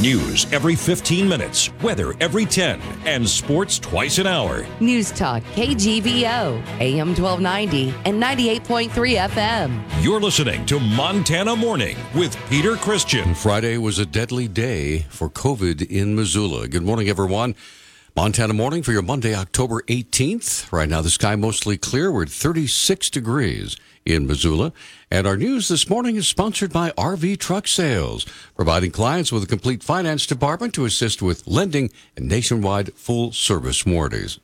News every 15 minutes, weather every 10, and sports twice an hour. News Talk KGVO, AM 1290 and 98.3 FM. You're listening to Montana Morning with Peter Christian. Friday was a deadly day for COVID in Missoula. Good morning, everyone. Montana morning for your Monday, October 18th. Right now, the sky mostly clear. We're at 36 degrees in Missoula. And our news this morning is sponsored by RV Truck Sales, providing clients with a complete finance department to assist with lending and nationwide full service warranties.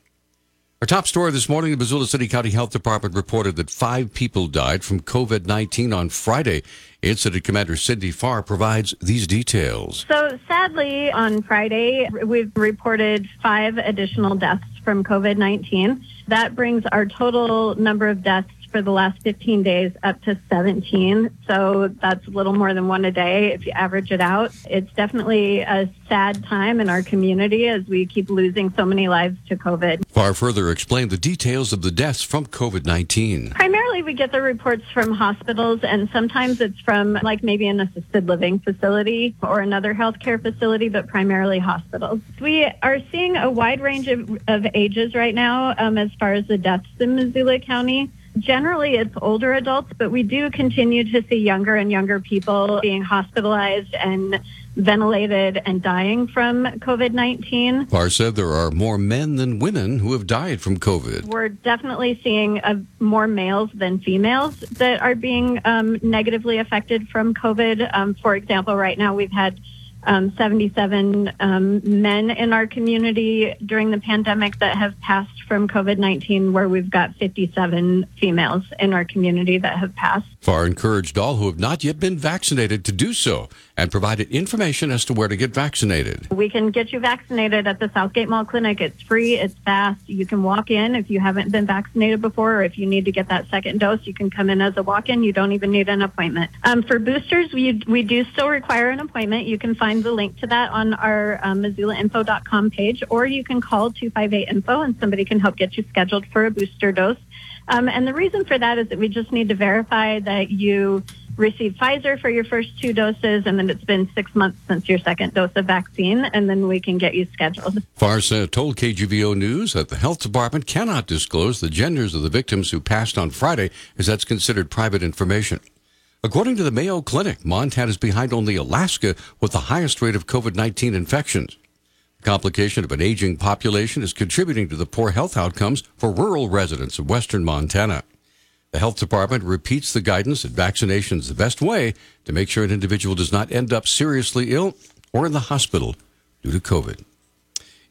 Our top story this morning, the Missoula City County Health Department reported that five people died from COVID 19 on Friday. Incident Commander Cindy Farr provides these details. So, sadly, on Friday, we've reported five additional deaths from COVID 19. That brings our total number of deaths for the last 15 days up to 17. So that's a little more than one a day if you average it out. It's definitely a sad time in our community as we keep losing so many lives to COVID. Farr further explained the details of the deaths from COVID 19. Primarily, we get the reports from hospitals, and sometimes it's from like maybe an assisted living facility or another healthcare facility, but primarily hospitals. We are seeing a wide range of, of ages right now um, as far as the deaths in Missoula County. Generally, it's older adults, but we do continue to see younger and younger people being hospitalized and ventilated and dying from COVID 19. Farr said there are more men than women who have died from COVID. We're definitely seeing uh, more males than females that are being um, negatively affected from COVID. Um, for example, right now we've had um, 77 um, men in our community during the pandemic that have passed from COVID 19, where we've got 57 females in our community that have passed. Farr encouraged all who have not yet been vaccinated to do so and provided information as to where to get vaccinated. We can get you vaccinated at the Southgate Mall Clinic. It's free, it's fast. You can walk in if you haven't been vaccinated before, or if you need to get that second dose, you can come in as a walk in. You don't even need an appointment. Um, for boosters, we, we do still require an appointment. You can find the link to that on our um, MissoulaInfo.com page, or you can call 258 Info and somebody can help get you scheduled for a booster dose. Um, and the reason for that is that we just need to verify that you received Pfizer for your first two doses, and then it's been six months since your second dose of vaccine, and then we can get you scheduled. Farsa told KGVO News that the health department cannot disclose the genders of the victims who passed on Friday, as that's considered private information. According to the Mayo Clinic, Montana is behind only Alaska with the highest rate of COVID 19 infections. The complication of an aging population is contributing to the poor health outcomes for rural residents of western Montana. The health department repeats the guidance that vaccination is the best way to make sure an individual does not end up seriously ill or in the hospital due to COVID.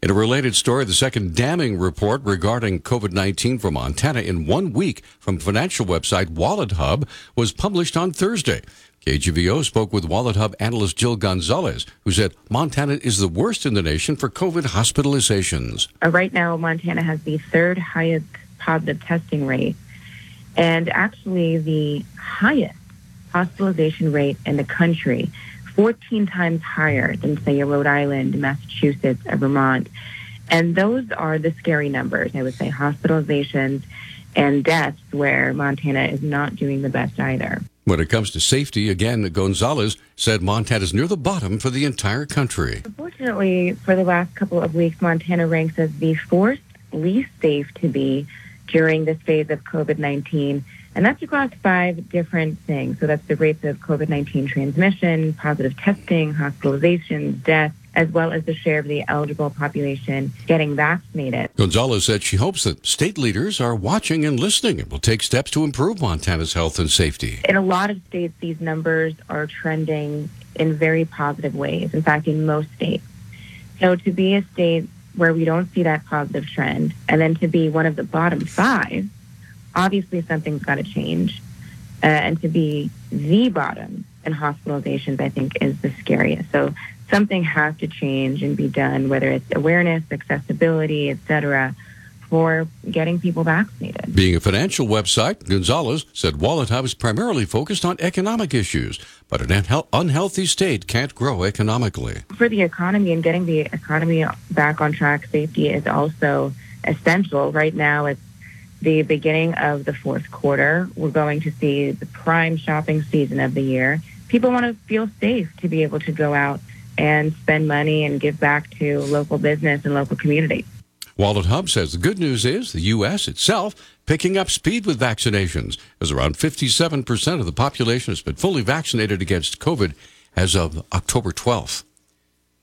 In a related story, the second damning report regarding COVID 19 for Montana in one week from financial website Wallet Hub was published on Thursday. KGVO spoke with Wallet Hub analyst Jill Gonzalez, who said Montana is the worst in the nation for COVID hospitalizations. Uh, right now, Montana has the third highest positive testing rate and actually the highest hospitalization rate in the country, 14 times higher than, say, Rhode Island, Massachusetts, or Vermont. And those are the scary numbers, I would say, hospitalizations and deaths where Montana is not doing the best either. When it comes to safety, again, Gonzalez said Montana is near the bottom for the entire country. Unfortunately, for the last couple of weeks, Montana ranks as the fourth least safe to be during this phase of COVID 19. And that's across five different things. So that's the rates of COVID 19 transmission, positive testing, hospitalizations, deaths, as well as the share of the eligible population getting vaccinated. Gonzalez said she hopes that state leaders are watching and listening and will take steps to improve Montana's health and safety. In a lot of states, these numbers are trending in very positive ways. In fact, in most states. So to be a state where we don't see that positive trend, and then to be one of the bottom five, obviously something's got to change. Uh, and to be the bottom in hospitalizations, I think, is the scariest. So something has to change and be done, whether it's awareness, accessibility, etc., for getting people vaccinated. Being a financial website, Gonzalez said WalletHub is primarily focused on economic issues, but an unhealthy state can't grow economically. For the economy and getting the economy back on track, safety is also essential. Right now, it's the beginning of the fourth quarter. We're going to see the prime shopping season of the year. People want to feel safe to be able to go out and spend money and give back to local business and local communities. Wallet Hub says the good news is the U.S. itself picking up speed with vaccinations, as around 57% of the population has been fully vaccinated against COVID as of October 12th.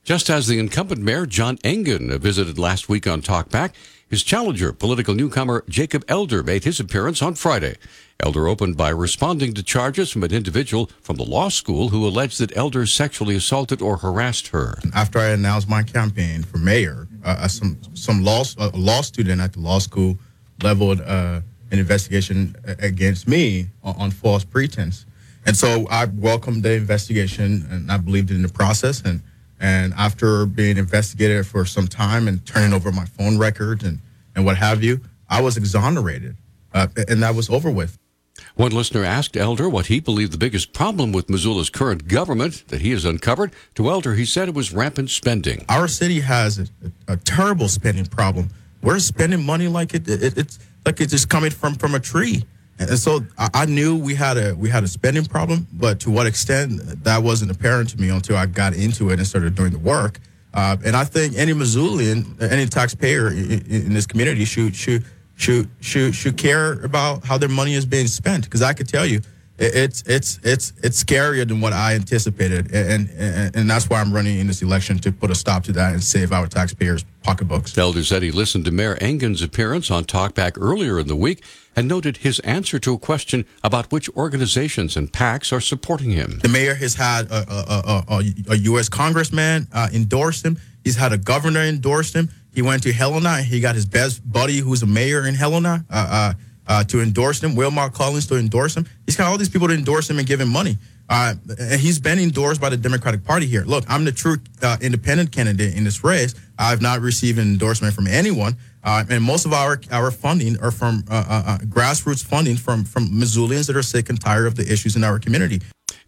Just as the incumbent mayor, John Engen, visited last week on Talkback, his challenger, political newcomer Jacob Elder, made his appearance on Friday. Elder opened by responding to charges from an individual from the law school who alleged that Elder sexually assaulted or harassed her. After I announced my campaign for mayor, uh, some some law a law student at the law school leveled uh, an investigation against me on, on false pretense, and so I welcomed the investigation and I believed in the process and and after being investigated for some time and turning over my phone records and, and what have you, I was exonerated. Uh, and that was over with. One listener asked Elder what he believed the biggest problem with Missoula's current government that he has uncovered. To Elder, he said it was rampant spending. Our city has a, a, terrible spending problem. We're spending money like it, it, it's like it's just coming from from a tree. And so I, I, knew we had a we had a spending problem, but to what extent that wasn't apparent to me until I got into it and started doing the work. Uh, and I think any Missoulian, any taxpayer in, in, this community should should should should should care about how their money is being spent. Because I could tell you, it's it's it's it's scarier than what I anticipated, and, and and that's why I'm running in this election to put a stop to that and save our taxpayers' pocketbooks. Elder said he listened to Mayor Engen's appearance on Talkback earlier in the week and noted his answer to a question about which organizations and PACs are supporting him. The mayor has had a, a, a, a U.S. congressman uh, endorse him. He's had a governor endorse him. He went to Helena. He got his best buddy, who's a mayor in Helena. Uh, uh, uh, to endorse him, Wilmot Collins to endorse him. He's got all these people to endorse him and give him money. Uh, and he's been endorsed by the Democratic Party here. Look, I'm the true uh, independent candidate in this race. I've not received an endorsement from anyone, uh, and most of our our funding are from uh, uh, grassroots funding from from Missoulians that are sick and tired of the issues in our community.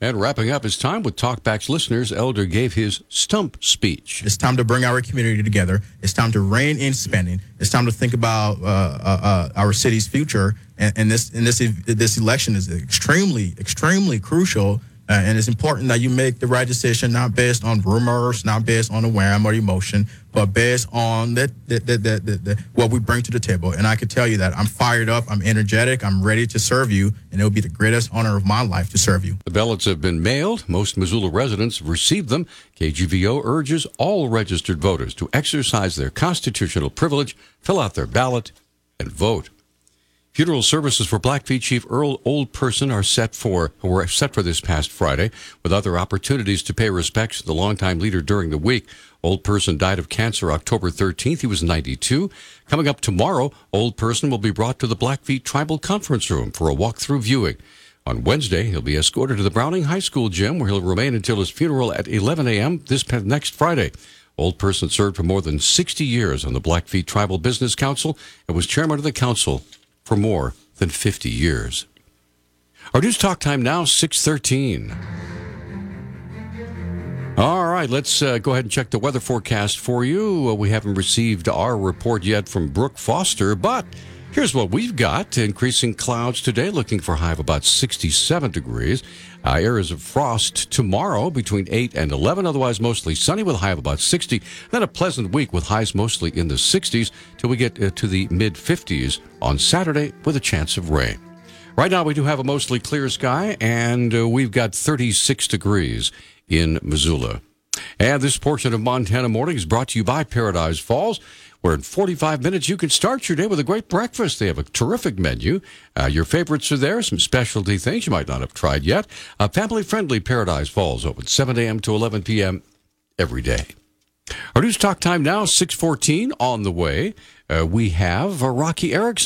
And wrapping up his time with Talkback's listeners, Elder gave his stump speech. It's time to bring our community together. It's time to rein in spending. It's time to think about uh, uh, uh, our city's future. And, and this and this this election is extremely extremely crucial uh, and it's important that you make the right decision, not based on rumors, not based on a whim or emotion, but based on the, the, the, the, what we bring to the table. And I can tell you that I'm fired up, I'm energetic, I'm ready to serve you, and it will be the greatest honor of my life to serve you. The ballots have been mailed. Most Missoula residents have received them. KGVO urges all registered voters to exercise their constitutional privilege, fill out their ballot, and vote. Funeral services for Blackfeet Chief Earl Old Person are set for were set for this past Friday, with other opportunities to pay respects to the longtime leader during the week. Old Person died of cancer October 13th. He was 92. Coming up tomorrow, Old Person will be brought to the Blackfeet Tribal Conference Room for a walk-through viewing. On Wednesday, he'll be escorted to the Browning High School gym, where he'll remain until his funeral at 11 a.m. this next Friday. Old Person served for more than 60 years on the Blackfeet Tribal Business Council and was chairman of the council for more than 50 years. Our news talk time now, 613. All right, let's uh, go ahead and check the weather forecast for you. Uh, we haven't received our report yet from Brooke Foster, but here's what we've got. Increasing clouds today, looking for a high of about 67 degrees. Uh, areas of frost tomorrow between 8 and 11, otherwise mostly sunny with a high of about 60. Then a pleasant week with highs mostly in the 60s till we get uh, to the mid 50s on Saturday with a chance of rain. Right now, we do have a mostly clear sky, and uh, we've got 36 degrees in Missoula. And this portion of Montana Morning is brought to you by Paradise Falls where in 45 minutes you can start your day with a great breakfast. They have a terrific menu. Uh, your favorites are there, some specialty things you might not have tried yet. A family friendly Paradise Falls open 7 a.m. to 11 p.m. every day. Our news talk time now, 614 on the way. Uh, we have uh, Rocky Erickson.